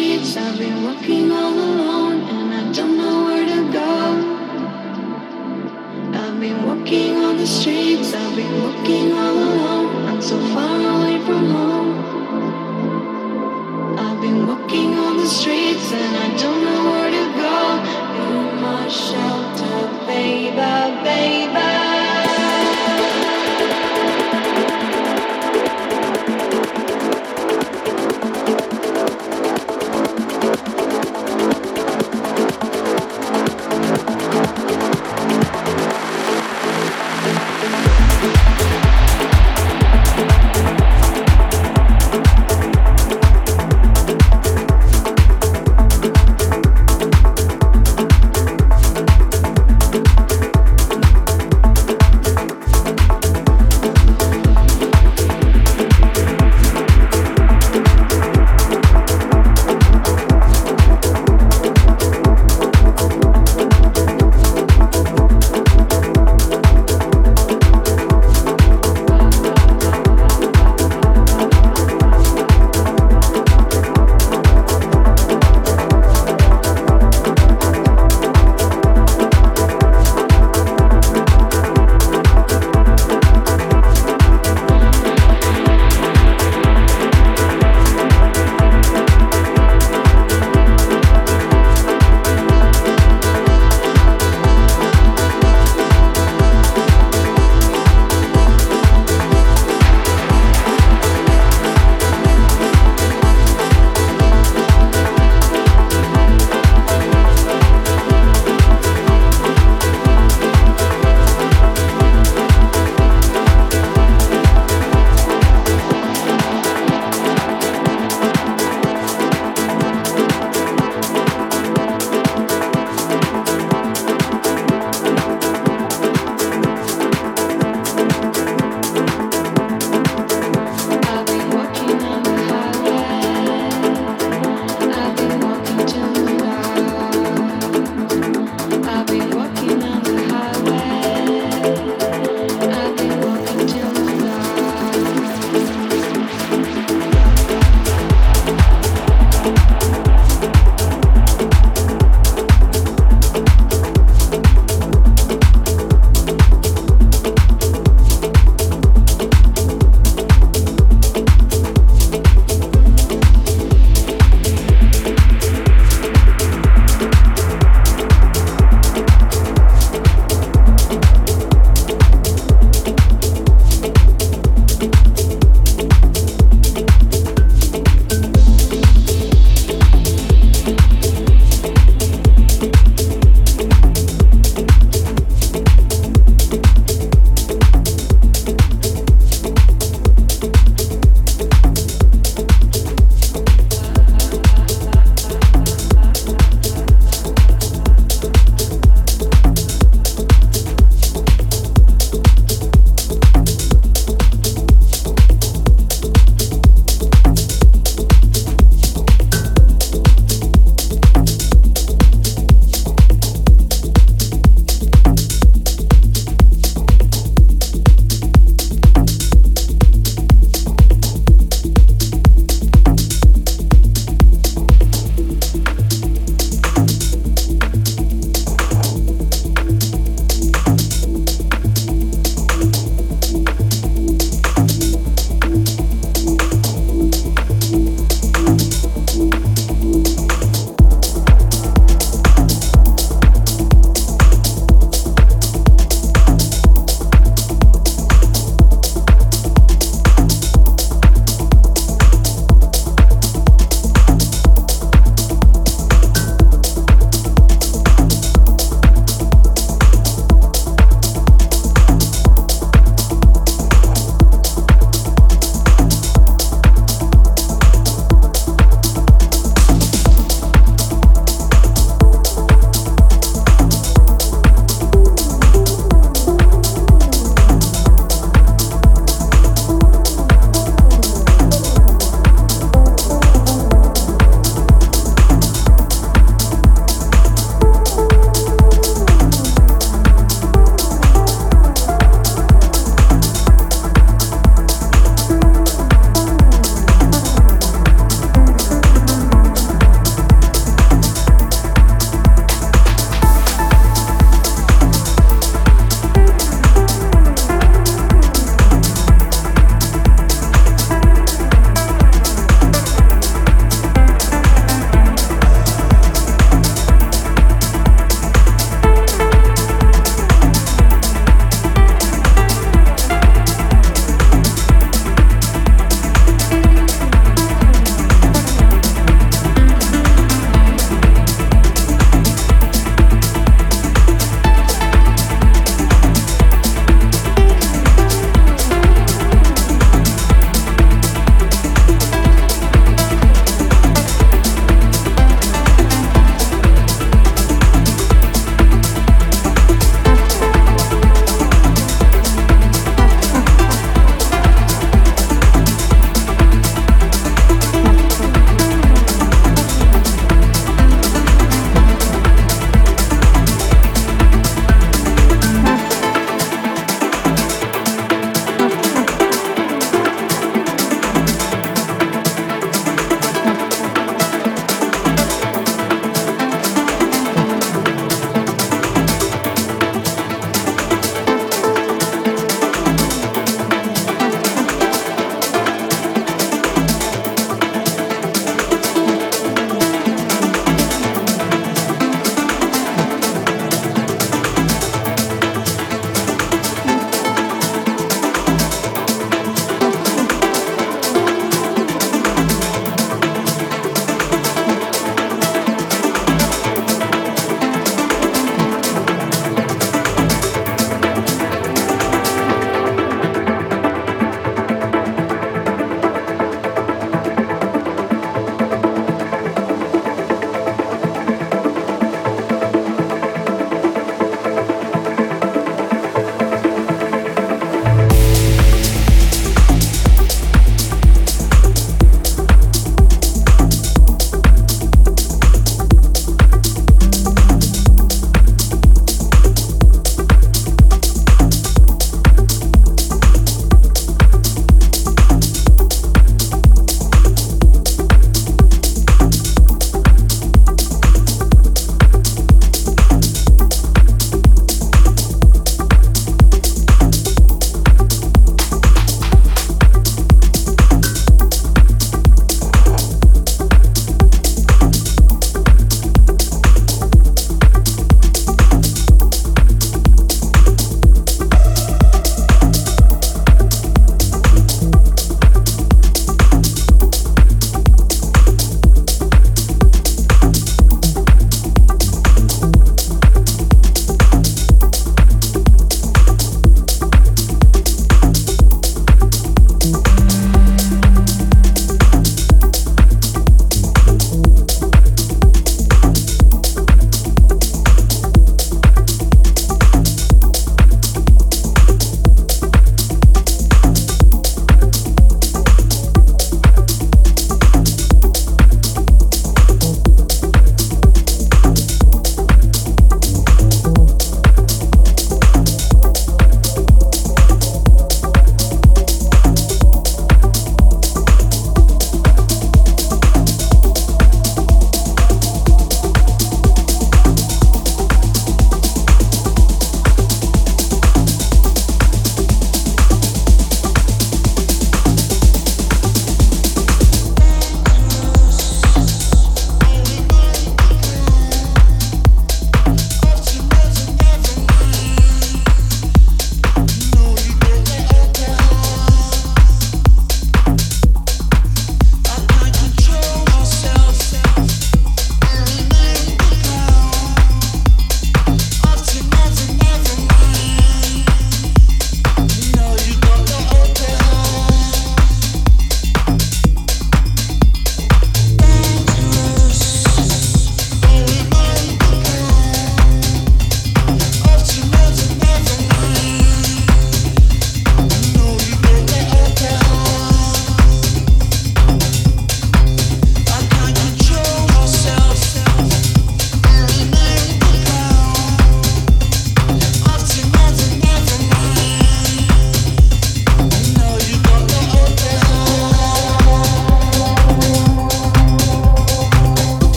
streets. I've been walking all alone and I don't know where to go. I've been walking on the streets. I've been walking all alone. I'm so far away from home. I've been walking on the streets and I don't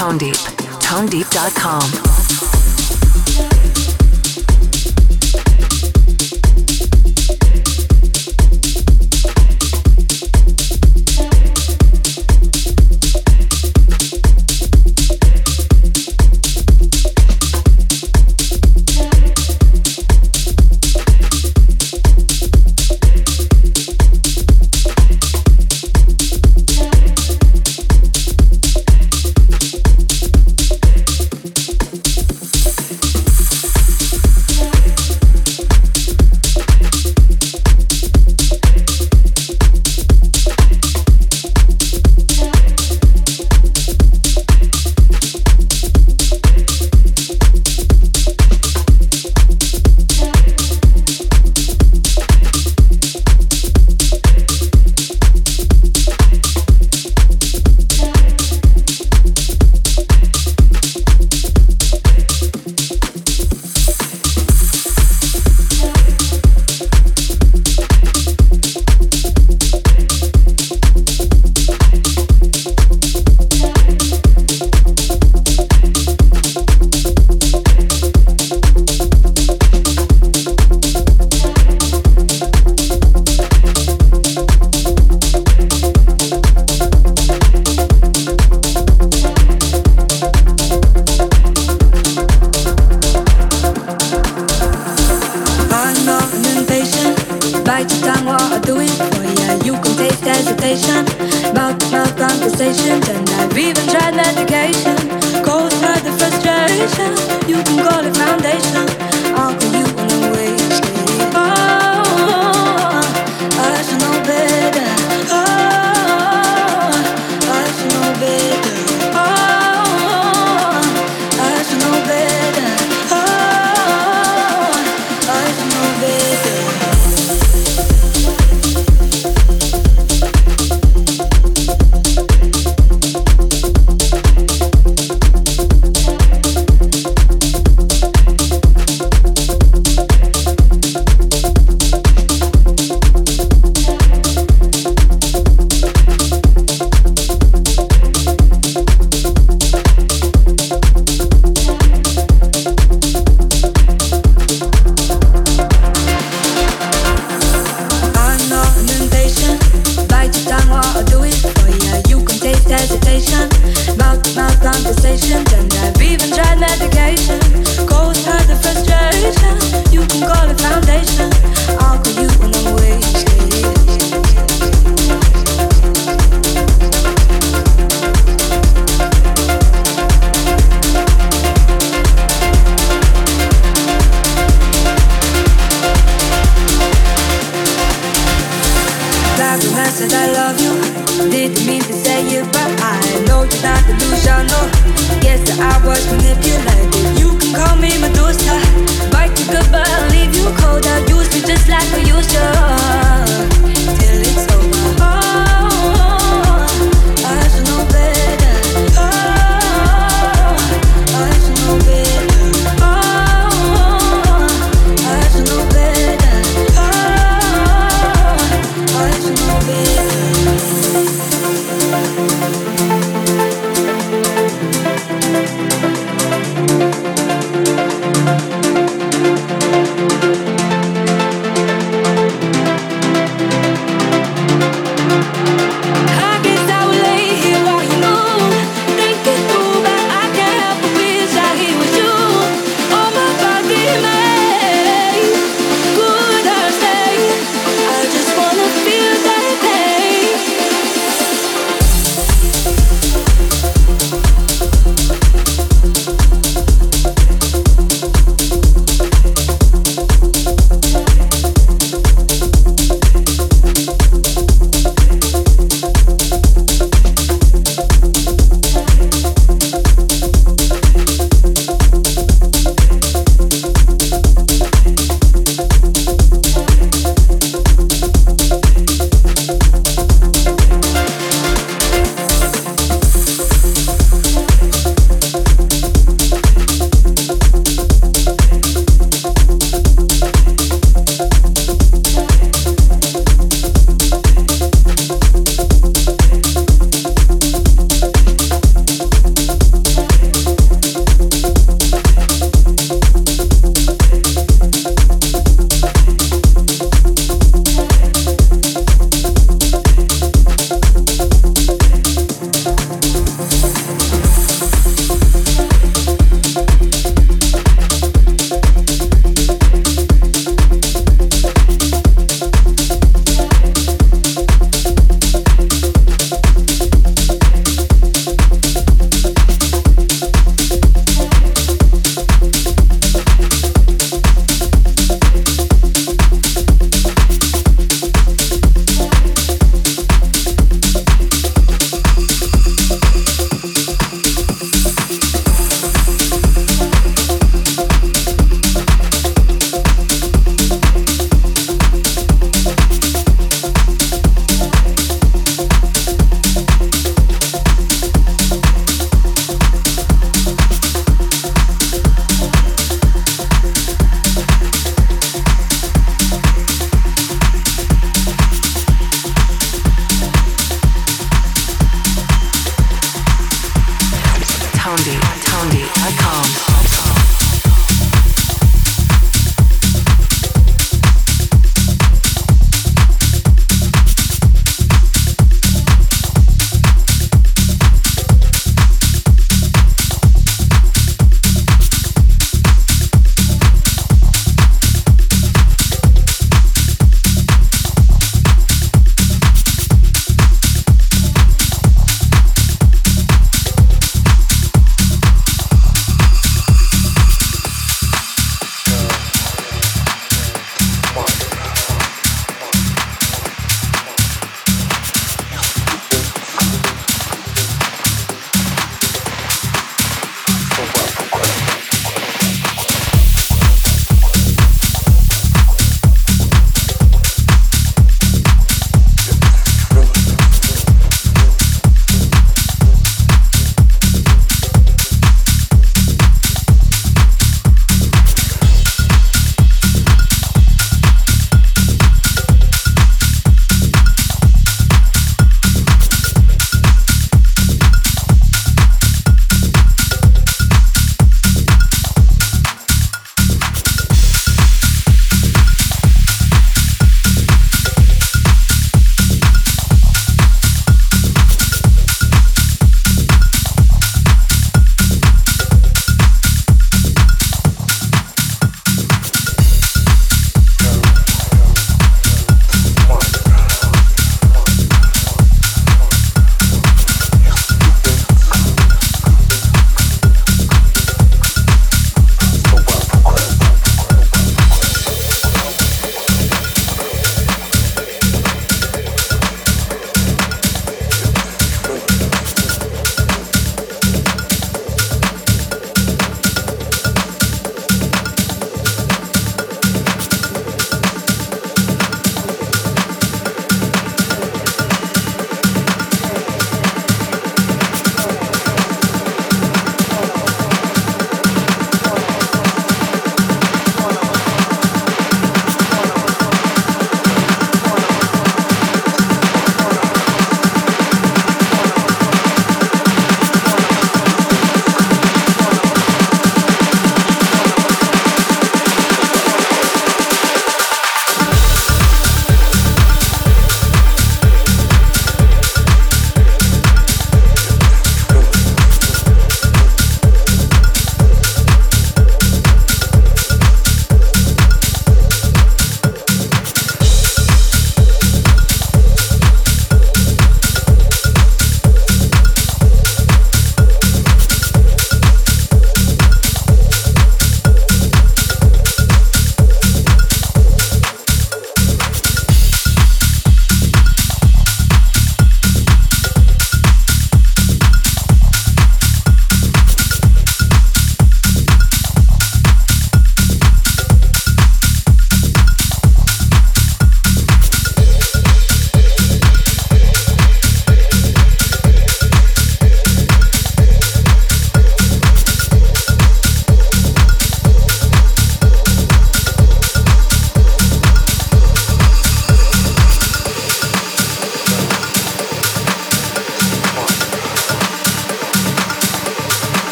Tone Deep. ToneDeep.com.